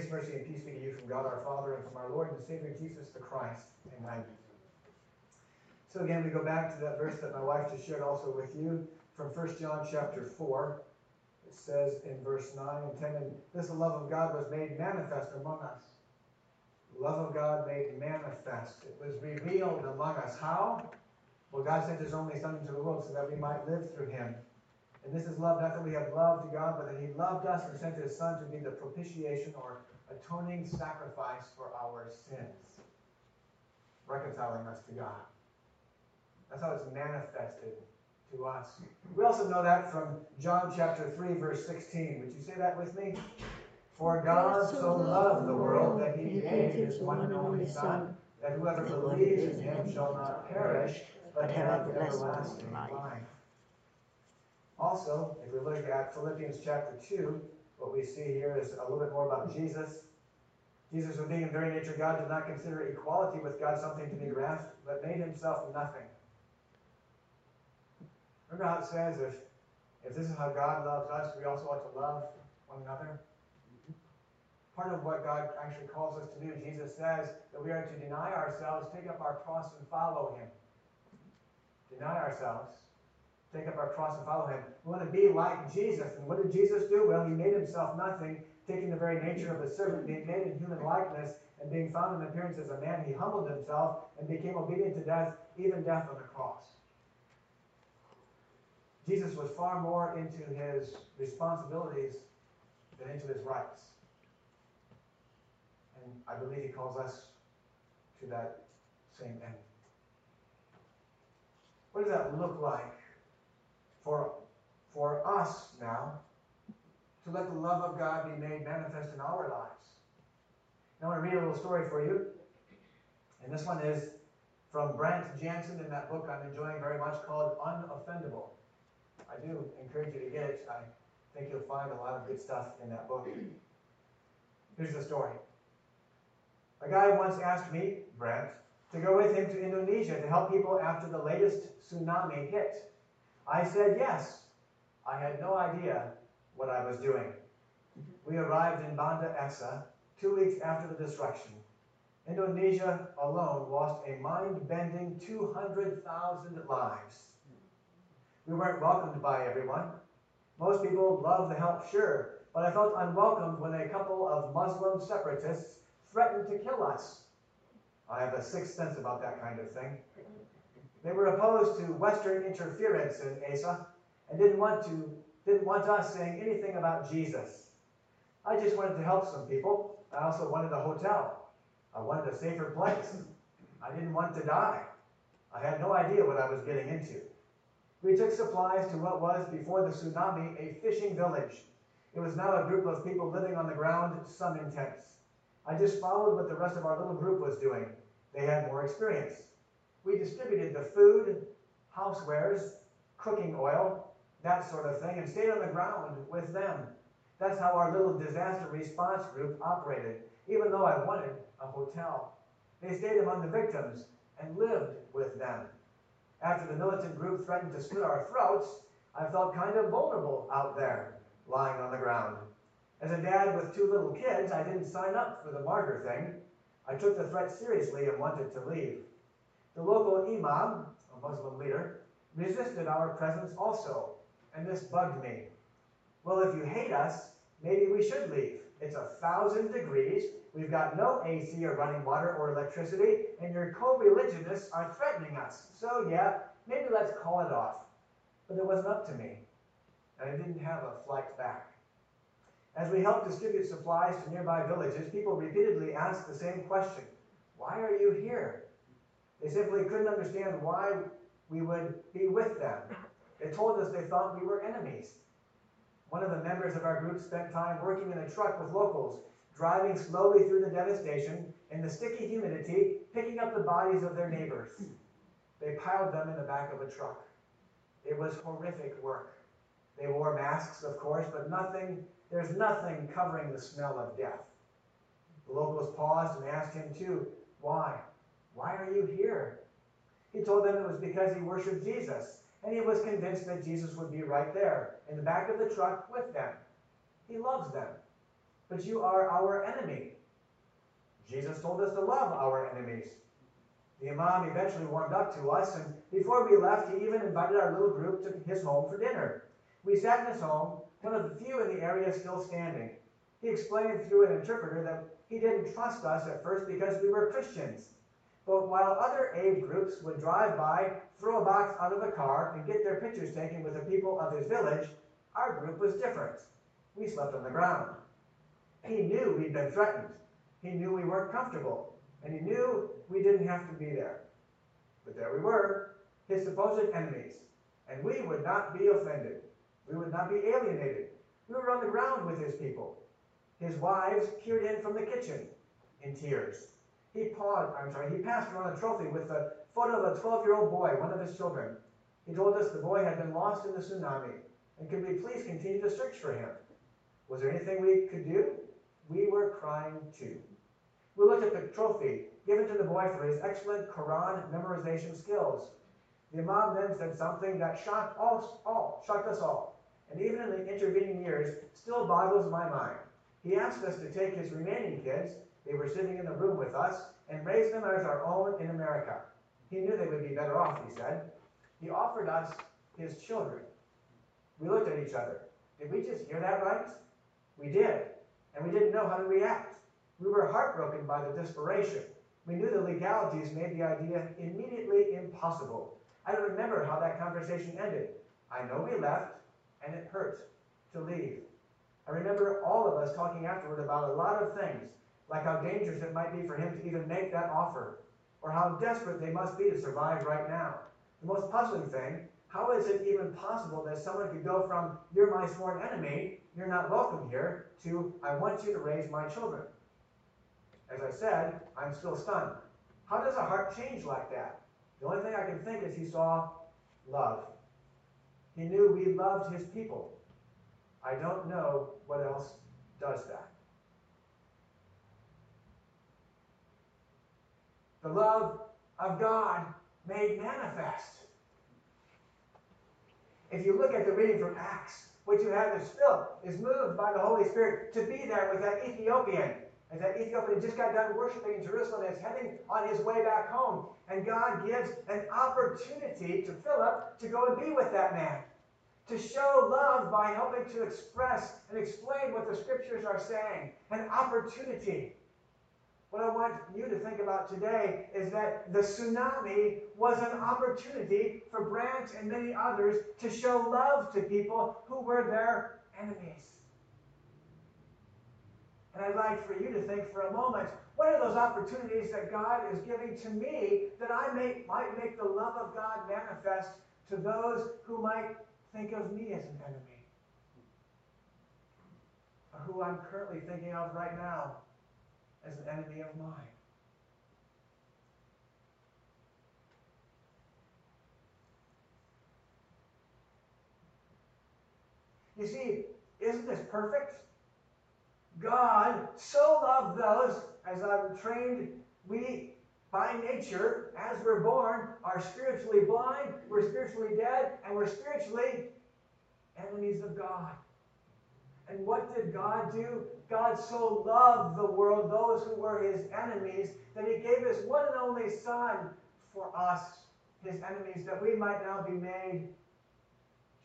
Grace, mercy. And peace be to you from God our Father and from our Lord and Savior Jesus the Christ. Amen. So again, we go back to that verse that my wife just shared also with you from 1 John chapter 4. It says in verse 9 and 10, and this love of God was made manifest among us. Love of God made manifest. It was revealed among us. How? Well, God sent his only Son into the world so that we might live through him. And this is love, not that we have loved God, but that He loved us and sent His Son to be the propitiation or atoning sacrifice for our sins, reconciling us to God. That's how it's manifested to us. We also know that from John chapter 3, verse 16. Would you say that with me? For God so loved the world that He gave His one and only Son, that whoever believes in Him shall not perish, but have everlasting life. Also, if we look at Philippians chapter 2, what we see here is a little bit more about Jesus. Jesus, who being in very nature God, did not consider equality with God something to be grasped, but made himself nothing. Remember how it says, if, if this is how God loves us, we also ought to love one another? Part of what God actually calls us to do, Jesus says that we are to deny ourselves, take up our cross, and follow him. Deny ourselves take up our cross and follow him. We want to be like Jesus. And what did Jesus do? Well, he made himself nothing, taking the very nature of a servant, being made in human likeness, and being found in appearance as a man, he humbled himself and became obedient to death, even death on the cross. Jesus was far more into his responsibilities than into his rights. And I believe he calls us to that same end. What does that look like for, for us now to let the love of God be made manifest in our lives. Now, I want to read a little story for you. And this one is from Brant Hansen in that book I'm enjoying very much called Unoffendable. I do encourage you to get it. I think you'll find a lot of good stuff in that book. Here's the story. A guy once asked me, Brant, to go with him to Indonesia to help people after the latest tsunami hit. I said yes. I had no idea what I was doing. We arrived in Banda Aceh two weeks after the destruction. Indonesia alone lost a mind-bending 200,000 lives. We weren't welcomed by everyone. Most people loved the help, sure, but I felt unwelcomed when a couple of Muslim separatists threatened to kill us. I have a sixth sense about that kind of thing. They were opposed to Western interference in Aceh and didn't want to didn't want us saying anything about Jesus. I just wanted to help some people. I also wanted a hotel. I wanted a safer place. I didn't want to die. I had no idea what I was getting into. We took supplies to what was, before the tsunami, a fishing village. It was now a group of people living on the ground, some in tents. I just followed what the rest of our little group was doing. They had more experience. We distributed the food, housewares, cooking oil, that sort of thing, and stayed on the ground with them. That's how our little disaster response group operated, even though I wanted a hotel. They stayed among the victims and lived with them. After the militant group threatened to slit our throats, I felt kind of vulnerable out there, lying on the ground. As a dad with two little kids, I didn't sign up for the martyr thing. I took the threat seriously and wanted to leave. The local imam, a Muslim leader, resisted our presence also, and this bugged me. Well, if you hate us, maybe we should leave. It's a thousand degrees, we've got no AC or running water or electricity, and your co-religionists are threatening us. So yeah, maybe let's call it off. But it wasn't up to me, and I didn't have a flight back. As we helped distribute supplies to nearby villages, people repeatedly asked the same question. Why are you here? They simply couldn't understand why we would be with them. They told us they thought we were enemies. One of the members of our group spent time working in a truck with locals, driving slowly through the devastation in the sticky humidity, picking up the bodies of their neighbors. They piled them in the back of a truck. It was horrific work. They wore masks, of course, but nothing, there's nothing covering the smell of death. The locals paused and asked him, too, why? Why are you here? He told them it was because he worshiped Jesus, and he was convinced that Jesus would be right there, in the back of the truck with them. He loves them. But you are our enemy. Jesus told us to love our enemies. The Imam eventually warmed up to us, and before we left, he even invited our little group to his home for dinner. We sat in his home, one of the few in the area still standing. He explained through an interpreter that he didn't trust us at first because we were Christians. But while other aid groups would drive by, throw a box out of the car, and get their pictures taken with the people of his village, our group was different. We slept on the ground. He knew we'd been threatened. He knew we weren't comfortable. And he knew we didn't have to be there. But there we were, his supposed enemies. And we would not be offended. We would not be alienated. We were on the ground with his people. His wives peered in from the kitchen in tears. He I'm sorry, he passed around a trophy with the photo of a 12 year old boy, one of his children. He told us the boy had been lost in the tsunami, and could we please continue to search for him? Was there anything we could do? We were crying too. We looked at the trophy given to the boy for his excellent Quran memorization skills. The Imam then said something that shocked all, shocked us all, and even in the intervening years still boggles my mind. He asked us to take his remaining kids, they were sitting in the room with us, and raised them as our own in America. He knew they would be better off, he said. He offered us his children. We looked at each other. Did we just hear that right? We did, and we didn't know how to react. We were heartbroken by the desperation. We knew the legalities made the idea immediately impossible. I don't remember how that conversation ended. I know we left, and it hurt to leave. I remember all of us talking afterward about a lot of things, like how dangerous it might be for him to even make that offer, or how desperate they must be to survive right now. The most puzzling thing how is it even possible that someone could go from, you're my sworn enemy, you're not welcome here, to, I want you to raise my children? As I said, I'm still stunned. How does a heart change like that? The only thing I can think is he saw love. He knew we loved his people. I don't know what else does that. The love of God made manifest. If you look at the reading from Acts, what you have is Philip is moved by the Holy Spirit to be there with that Ethiopian. As that Ethiopian just got done worshiping in Jerusalem and is heading on his way back home. And God gives an opportunity to Philip to go and be with that man to show love by helping to express and explain what the scriptures are saying, an opportunity. What I want you to think about today is that the tsunami was an opportunity for Brant and many others to show love to people who were their enemies. And I'd like for you to think for a moment what are those opportunities that God is giving to me that I may, might make the love of God manifest to those who might think of me as an enemy. Or who I'm currently thinking of right now as an enemy of mine. You see, isn't this perfect? God so loved those, as I'm trained, we by nature, as we're born, are spiritually blind, we're spiritually dead, and we're spiritually enemies of God. And what did God do? God so loved the world, those who were his enemies, that he gave his one and only Son for us, his enemies, that we might now be made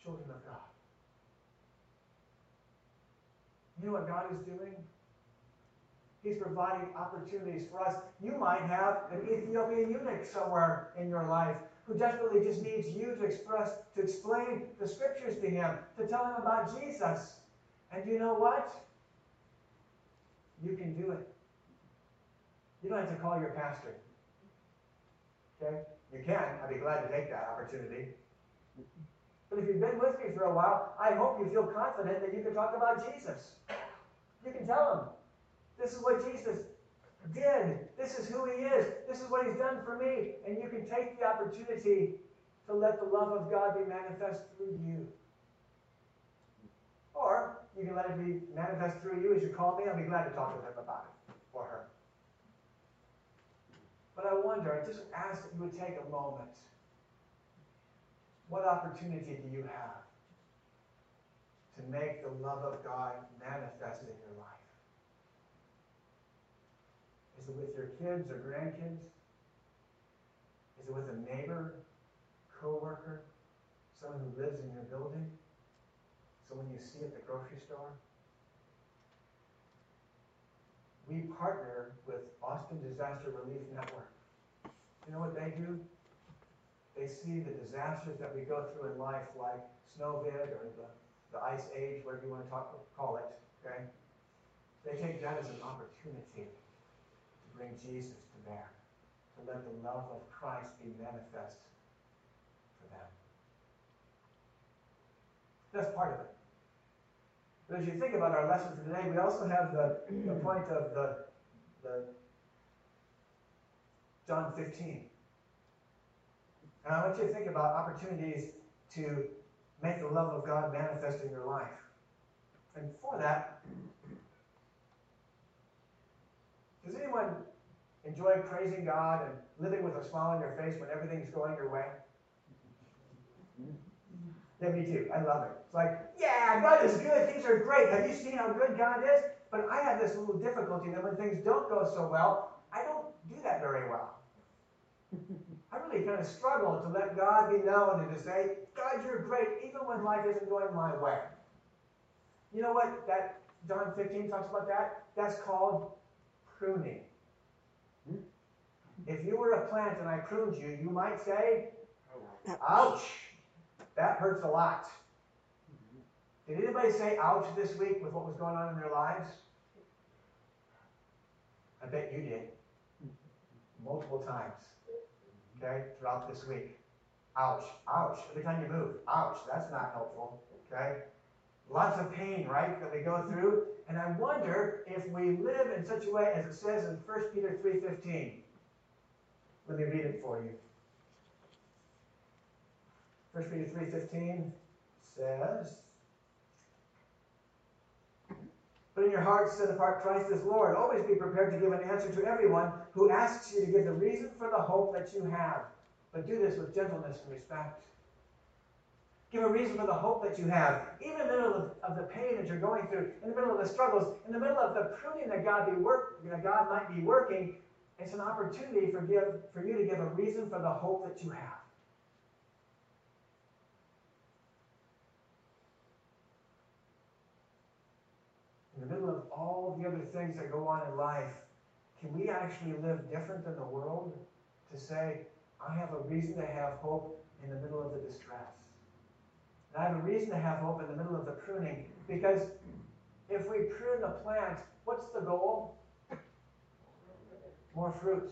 children of God. You know what God is doing? He's providing opportunities for us. You might have an Ethiopian eunuch somewhere in your life who desperately just needs you to express, to explain the scriptures to him, to tell him about Jesus. And you know what? You can do it. You don't have to call your pastor. Okay? You can. I'd be glad to take that opportunity. But if you've been with me for a while, I hope you feel confident that you can talk about Jesus. You can tell him. This is what Jesus did. This is who he is. This is what he's done for me. And you can take the opportunity to let the love of God be manifest through you. You can let it be manifest through you as you call me. I'll be glad to talk with him about it or her. But I wonder, I just ask that you would take a moment. What opportunity do you have to make the love of God manifested in your life? Is it with your kids or grandkids? Is it with a neighbor, co-worker, someone who lives in your building? Someone you see at the grocery store? We partner with Austin Disaster Relief Network. You know what they do? They see the disasters that we go through in life, like Snowvid or the, the Ice Age, whatever you want to talk, call it, okay? They take that as an opportunity to bring Jesus to bear, to let the love of Christ be manifest for them. That's part of it. But as you think about our lesson for today, we also have the, the mm. point of the, the John 15. And I want you to think about opportunities to make the love of God manifest in your life. And for that, does anyone enjoy praising God and living with a smile on your face when everything's going your way? Mm-hmm. Yeah, me too. I love it. It's like, yeah, God is good. Things are great. Have you seen how good God is? But I have this little difficulty that when things don't go so well, I don't do that very well. I really kind of struggle to let God be known and to say, God, you're great, even when life isn't going my way. You know what that John 15 talks about that? That's called pruning. Hmm? If you were a plant and I pruned you, you might say, oh, ouch. That hurts a lot. Did anybody say ouch this week with what was going on in their lives? I bet you did. Multiple times. Okay, throughout this week. Ouch, ouch. Every time you move, ouch. That's not helpful. Okay? Lots of pain, right, that we go through. And I wonder if we live in such a way as it says in 1 Peter 3.15. Let me read it for you. 1 Peter 3.15 says, But in your hearts set apart Christ as Lord. Always be prepared to give an answer to everyone who asks you to give the reason for the hope that you have. But do this with gentleness and respect. Give a reason for the hope that you have. Even in the middle of, of the pain that you're going through, in the middle of the struggles, in the middle of the pruning that God, be work, that God might be working, it's an opportunity for, give, for you to give a reason for the hope that you have. in the middle of all the things that go on in life, can we actually live different than the world to say, I have a reason to have hope in the middle of the distress? And I have a reason to have hope in the middle of the pruning because if we prune the plant, what's the goal? More fruit.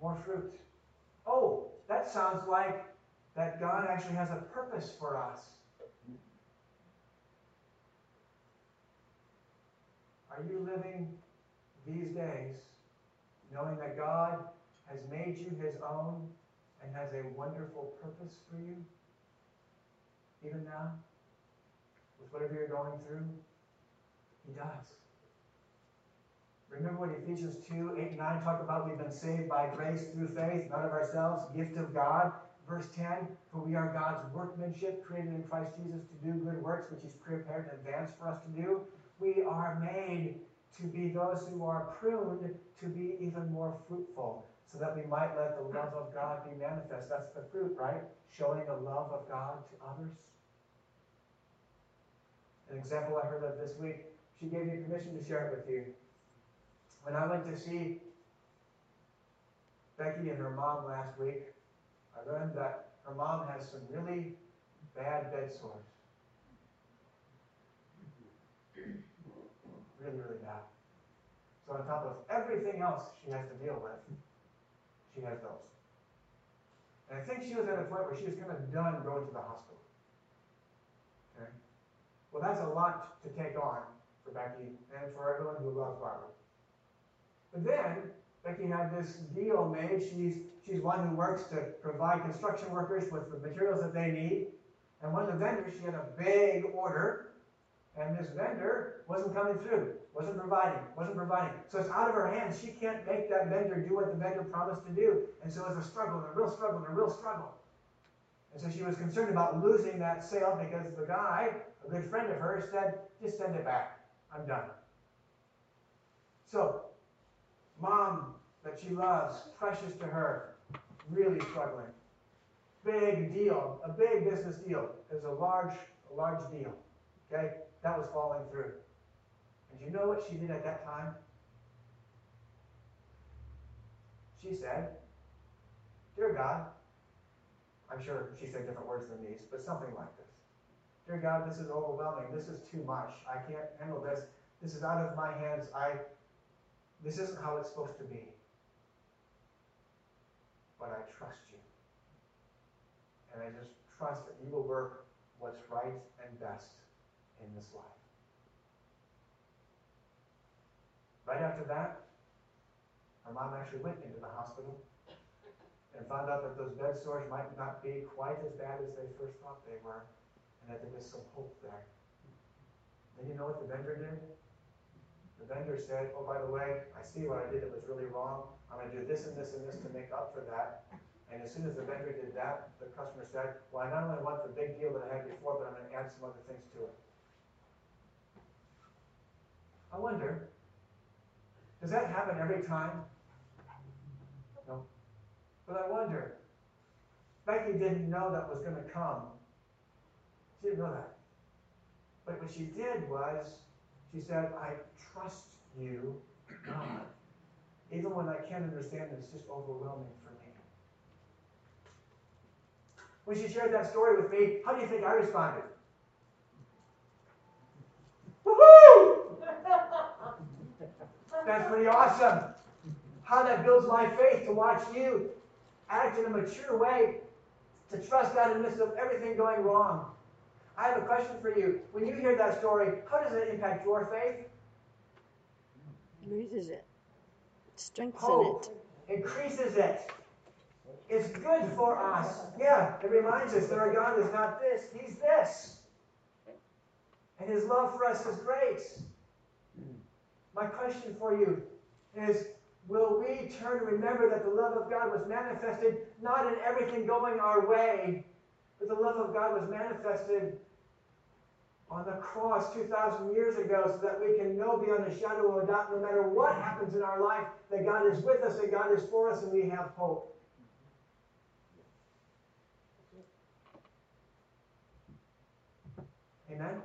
More fruit. Oh, that sounds like that God actually has a purpose for us. Are you living these days knowing that God has made you his own and has a wonderful purpose for you? Even now? With whatever you're going through? He does. Remember what Ephesians 2, 8, and 9 talk about? We've been saved by grace through faith, not of ourselves, gift of God. Verse 10, for we are God's workmanship, created in Christ Jesus to do good works, which he's prepared in advance for us to do we are made to be those who are pruned to be even more fruitful, so that we might let the love of God be manifest. That's the fruit, right? Showing the love of God to others. An example I heard of this week, she gave me permission to share it with you. When I went to see Becky and her mom last week, I learned that her mom has some really bad bed sores. Really, really bad. So on top of everything else she has to deal with, she has those. And I think she was at a point where she was kind of done going to the hospital. Okay? Well, that's a lot to take on for Becky and for everyone who loves Barbara. But then Becky had this deal made. She's she's one who works to provide construction workers with the materials that they need. And one of the vendors, she had a big order and this vendor wasn't coming through, wasn't providing, wasn't providing. So it's out of her hands. She can't make that vendor do what the vendor promised to do. And so it's a struggle, a real struggle, a real struggle. And so she was concerned about losing that sale because the guy, a good friend of hers, said, just send it back. I'm done. So, mom that she loves, precious to her, really struggling. Big deal, a big business deal. It was a large, large deal. Okay? That was falling through. And you know what she did at that time? She said, Dear God, I'm sure she said different words than these, but something like this. Dear God, this is overwhelming. This is too much. I can't handle this. This is out of my hands. I this isn't how it's supposed to be. But I trust you. And I just trust that you will work what's right and best in this life. Right after that, her mom actually went into the hospital and found out that those bed sores might not be quite as bad as they first thought they were, and that there was some hope there. Then you know what the vendor did? The vendor said, oh, by the way, I see what I did that was really wrong. I'm going to do this and this and this to make up for that. And as soon as the vendor did that, the customer said, well, I not only want the big deal that I had before, but I'm going to add some other things to it. I wonder, does that happen every time? No. But I wonder, Becky didn't know that was going to come. She didn't know that. But what she did was, she said, I trust you, God, even when I can't understand it, it's just overwhelming for me. When she shared that story with me, how do you think I responded? That's pretty awesome. How that builds my faith to watch you act in a mature way, to trust God in the midst of everything going wrong. I have a question for you. When you hear that story, how does it impact your faith? Raises it, strengthens Hope it. increases it. It's good for us. Yeah, it reminds us that our God is not this, He's this. And His love for us is great. My question for you is will we turn and remember that the love of God was manifested not in everything going our way, but the love of God was manifested on the cross 2,000 years ago so that we can know beyond a shadow of a doubt, no matter what happens in our life, that God is with us, that God is for us, and we have hope. Amen?